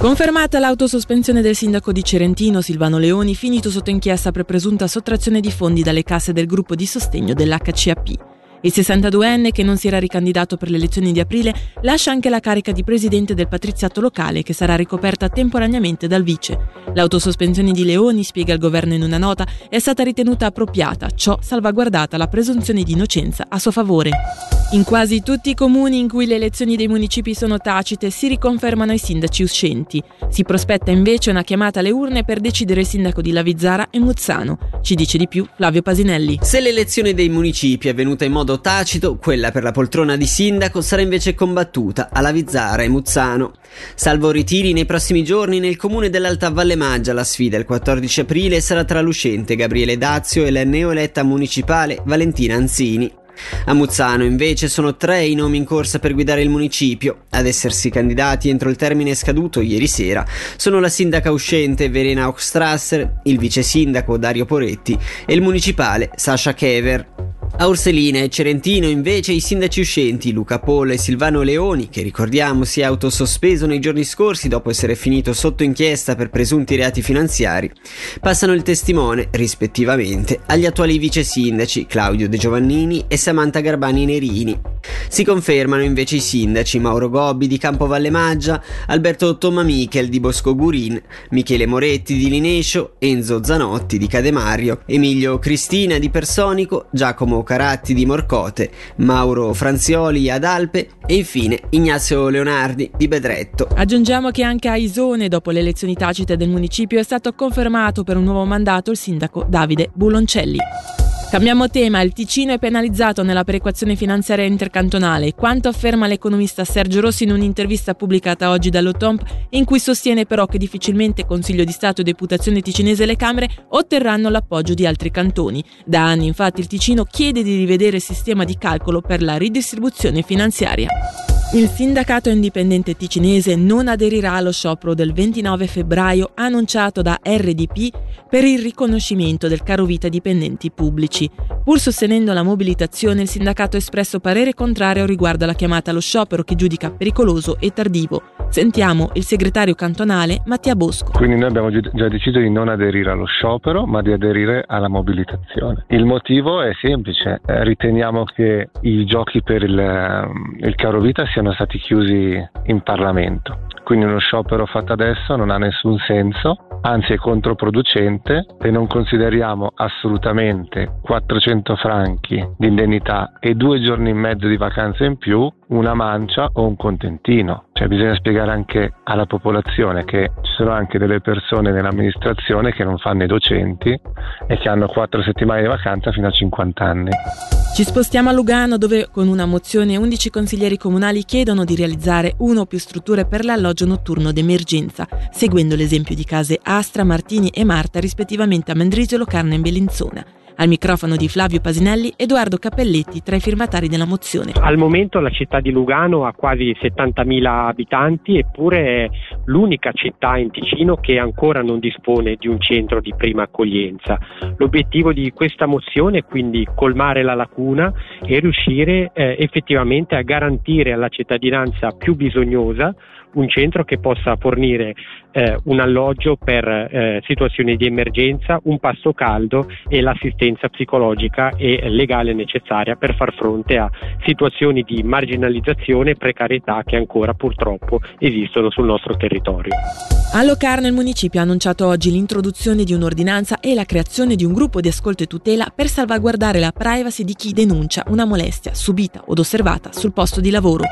Confermata l'autosospensione del sindaco di Cerentino Silvano Leoni, finito sotto inchiesta per presunta sottrazione di fondi dalle casse del gruppo di sostegno dell'HCAP. Il 62enne, che non si era ricandidato per le elezioni di aprile, lascia anche la carica di presidente del patriziato locale, che sarà ricoperta temporaneamente dal vice. L'autosospensione di Leoni, spiega il governo in una nota, è stata ritenuta appropriata, ciò salvaguardata la presunzione di innocenza a suo favore. In quasi tutti i comuni in cui le elezioni dei municipi sono tacite si riconfermano i sindaci uscenti. Si prospetta invece una chiamata alle urne per decidere il sindaco di Lavizzara e Muzzano. Ci dice di più Flavio Pasinelli. Se l'elezione dei municipi è avvenuta in modo tacito, quella per la poltrona di sindaco sarà invece combattuta a Lavizzara e Muzzano. Salvo ritiri nei prossimi giorni nel comune dell'Alta Valle Maggia, la sfida il 14 aprile sarà tra l'uscente Gabriele Dazio e la neoeletta municipale Valentina Anzini. A Muzzano invece sono tre i nomi in corsa per guidare il municipio. Ad essersi candidati entro il termine scaduto ieri sera sono la sindaca uscente Verena Hochstrasser, il vice sindaco Dario Poretti e il municipale Sasha Kever. A Orselina e Cerentino invece i sindaci uscenti Luca Polla e Silvano Leoni, che ricordiamo si è autosospeso nei giorni scorsi dopo essere finito sotto inchiesta per presunti reati finanziari, passano il testimone, rispettivamente, agli attuali vice sindaci Claudio De Giovannini e Samantha Garbani Nerini. Si confermano invece i sindaci Mauro Gobbi di Campovalle Maggia, Alberto Tomma Michel di Bosco Gurin, Michele Moretti di Linescio, Enzo Zanotti di Cademario, Emilio Cristina di Personico, Giacomo Caratti di Morcote, Mauro Franzioli ad Alpe e infine Ignazio Leonardi di Bedretto. Aggiungiamo che anche a Isone, dopo le elezioni tacite del municipio, è stato confermato per un nuovo mandato il sindaco Davide Buloncelli. Cambiamo tema, il Ticino è penalizzato nella perequazione finanziaria intercantonale, quanto afferma l'economista Sergio Rossi in un'intervista pubblicata oggi dall'Otomp, in cui sostiene però che difficilmente Consiglio di Stato, Deputazione ticinese e le Camere otterranno l'appoggio di altri cantoni. Da anni infatti il Ticino chiede di rivedere il sistema di calcolo per la ridistribuzione finanziaria. Il sindacato indipendente ticinese non aderirà allo sciopero del 29 febbraio annunciato da RDP per il riconoscimento del caro vita ai dipendenti pubblici. Pur sostenendo la mobilitazione, il sindacato ha espresso parere contrario riguardo alla chiamata allo sciopero che giudica pericoloso e tardivo. Sentiamo il segretario cantonale Mattia Bosco. Quindi noi abbiamo già deciso di non aderire allo sciopero, ma di aderire alla mobilitazione. Il motivo è semplice, eh, riteniamo che i giochi per il, eh, il caro vita siano siano stati chiusi in Parlamento. Quindi uno sciopero fatto adesso non ha nessun senso, anzi è controproducente e non consideriamo assolutamente 400 franchi di indennità e due giorni e mezzo di vacanza in più una mancia o un contentino. Cioè bisogna spiegare anche alla popolazione che ci sono anche delle persone nell'amministrazione che non fanno i docenti e che hanno 4 settimane di vacanza fino a 50 anni. Ci spostiamo a Lugano dove con una mozione 11 consiglieri comunali chiedono di realizzare uno o più strutture per l'alloggio notturno d'emergenza, seguendo l'esempio di case Astra, Martini e Marta rispettivamente a Mendrisio, Locarno e Bellinzona. Al microfono di Flavio Pasinelli, Edoardo Cappelletti tra i firmatari della mozione. Al momento la città di Lugano ha quasi 70.000 abitanti, eppure è l'unica città in Ticino che ancora non dispone di un centro di prima accoglienza. L'obiettivo di questa mozione è quindi colmare la lacuna e riuscire eh, effettivamente a garantire alla cittadinanza più bisognosa un centro che possa fornire eh, un alloggio per eh, situazioni di emergenza, un pasto caldo e l'assistenza assistenza psicologica e legale necessaria per far fronte a situazioni di marginalizzazione e precarietà che ancora purtroppo esistono sul nostro territorio. A Locarno il municipio ha annunciato oggi l'introduzione di un'ordinanza e la creazione di un gruppo di ascolto e tutela per salvaguardare la privacy di chi denuncia una molestia subita od osservata sul posto di lavoro.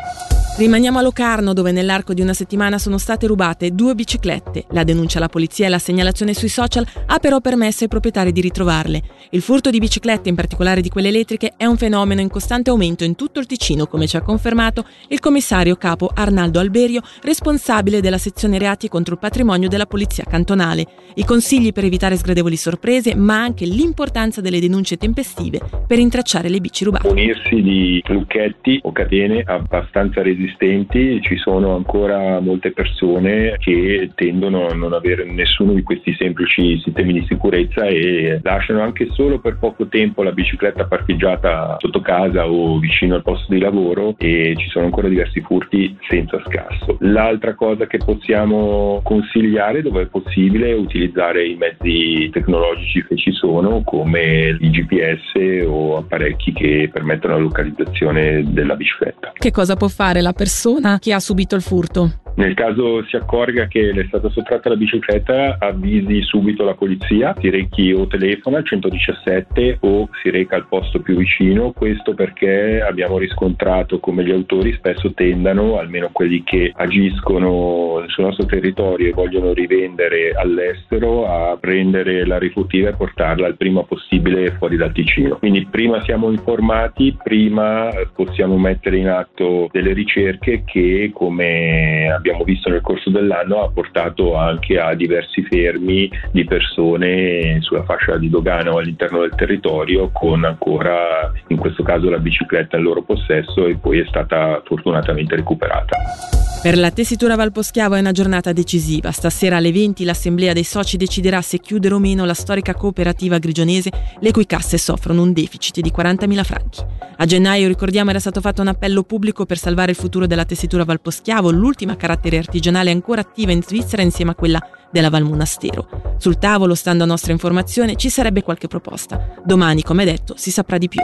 Rimaniamo a Locarno dove nell'arco di una settimana sono state rubate due biciclette. La denuncia alla polizia e la segnalazione sui social ha però permesso ai proprietari di ritrovarle. Il furto di biciclette, in particolare di quelle elettriche, è un fenomeno in costante aumento in tutto il Ticino, come ci ha confermato il commissario capo Arnaldo Alberio, responsabile della sezione reati contro il patrimonio della polizia cantonale. I consigli per evitare sgradevoli sorprese, ma anche l'importanza delle denunce tempestive per intracciare le bici rubate. Unirsi di lucchetti o catene abbastanza resistenti esistenti ci sono ancora molte persone che tendono a non avere nessuno di questi semplici sistemi di sicurezza e lasciano anche solo per poco tempo la bicicletta parcheggiata sotto casa o vicino al posto di lavoro e ci sono ancora diversi furti senza scasso. L'altra cosa che possiamo consigliare dove è possibile è utilizzare i mezzi tecnologici che ci sono come i GPS o apparecchi che permettono la localizzazione della bicicletta. Che cosa può fare la persona che ha subito il furto? Nel caso si accorga che le è stata sottratta la bicicletta, avvisi subito la polizia, si rechi o telefona al 117 o si reca al posto più vicino, questo perché abbiamo riscontrato come gli autori spesso tendano, almeno quelli che agiscono sul nostro territorio e vogliono rivendere all'estero, a prendere la rifuttiva e portarla il prima possibile fuori dal Ticino. Quindi prima siamo informati, prima possiamo mettere in atto delle ricerche che come abbiamo abbiamo visto nel corso dell'anno ha portato anche a diversi fermi di persone sulla fascia di dogana o all'interno del territorio con ancora in questo caso la bicicletta in loro possesso e poi è stata fortunatamente recuperata. Per la tessitura Valposchiavo è una giornata decisiva. Stasera alle 20 l'assemblea dei soci deciderà se chiudere o meno la storica cooperativa grigionese, le cui casse soffrono un deficit di 40.000 franchi. A gennaio, ricordiamo, era stato fatto un appello pubblico per salvare il futuro della tessitura Valposchiavo, l'ultima carattere artigianale ancora attiva in Svizzera insieme a quella della Val Monastero. Sul tavolo, stando a nostra informazione, ci sarebbe qualche proposta. Domani, come detto, si saprà di più.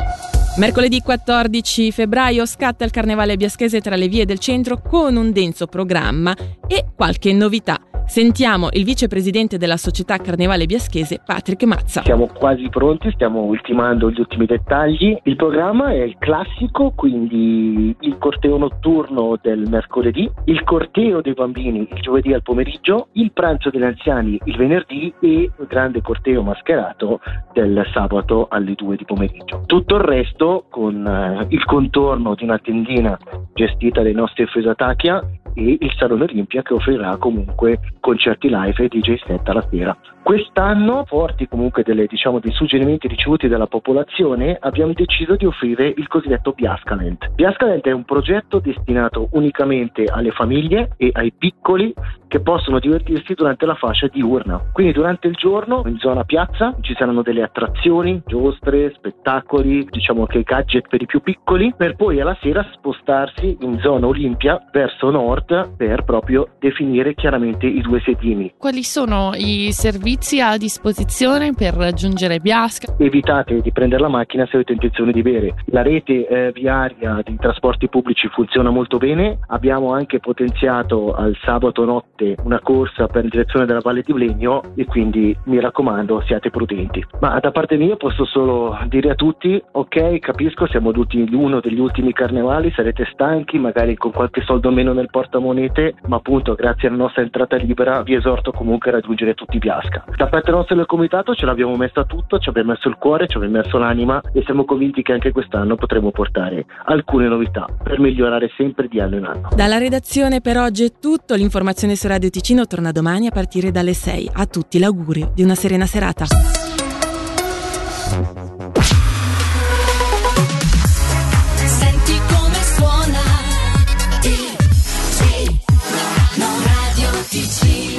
Mercoledì 14 febbraio scatta il Carnevale Biaschese tra le vie del centro con un denso programma e qualche novità. Sentiamo il vicepresidente della società Carnevale Biaschese, Patrick Mazza. Siamo quasi pronti, stiamo ultimando gli ultimi dettagli. Il programma è il classico, quindi il corteo notturno del mercoledì, il corteo dei bambini il giovedì al pomeriggio, il pranzo degli anziani il venerdì e il grande corteo mascherato del sabato alle 2 di pomeriggio. Tutto il resto con eh, il contorno di una tendina gestita dai nostri Fesatachia e il Salone Olimpia che offrirà comunque concerti live e DJ set alla sera. Quest'anno, forti comunque delle, diciamo, dei suggerimenti ricevuti dalla popolazione, abbiamo deciso di offrire il cosiddetto Biascalent. Biascalent è un progetto destinato unicamente alle famiglie e ai piccoli che possono divertirsi durante la fascia diurna. Quindi durante il giorno in zona piazza ci saranno delle attrazioni, giostre, spettacoli, diciamo che gadget per i più piccoli, per poi alla sera spostarsi in zona Olimpia verso nord per proprio definire chiaramente i due sedimi. Quali sono i servizi a disposizione per raggiungere Biasca? Evitate di prendere la macchina se avete intenzione di bere. La rete eh, viaria di trasporti pubblici funziona molto bene, abbiamo anche potenziato al sabato notte una corsa per direzione della Valle di Blegno e quindi mi raccomando siate prudenti. Ma da parte mia posso solo dire a tutti, ok, capisco, siamo tutti uno degli ultimi carnevali, sarete stanchi, magari con qualche soldo meno nel portamonete, ma appunto grazie alla nostra entrata libera vi esorto comunque a raggiungere tutti Biasca. Da parte nostra del comitato ce l'abbiamo messa tutto, ci abbiamo messo il cuore, ci abbiamo messo l'anima e siamo convinti che anche quest'anno potremo portare alcune novità per migliorare sempre di anno in anno. Dalla redazione per oggi è tutto, l'informazione su Radio Ticino torna domani a partire dalle 6. A tutti l'augurio di una serena serata.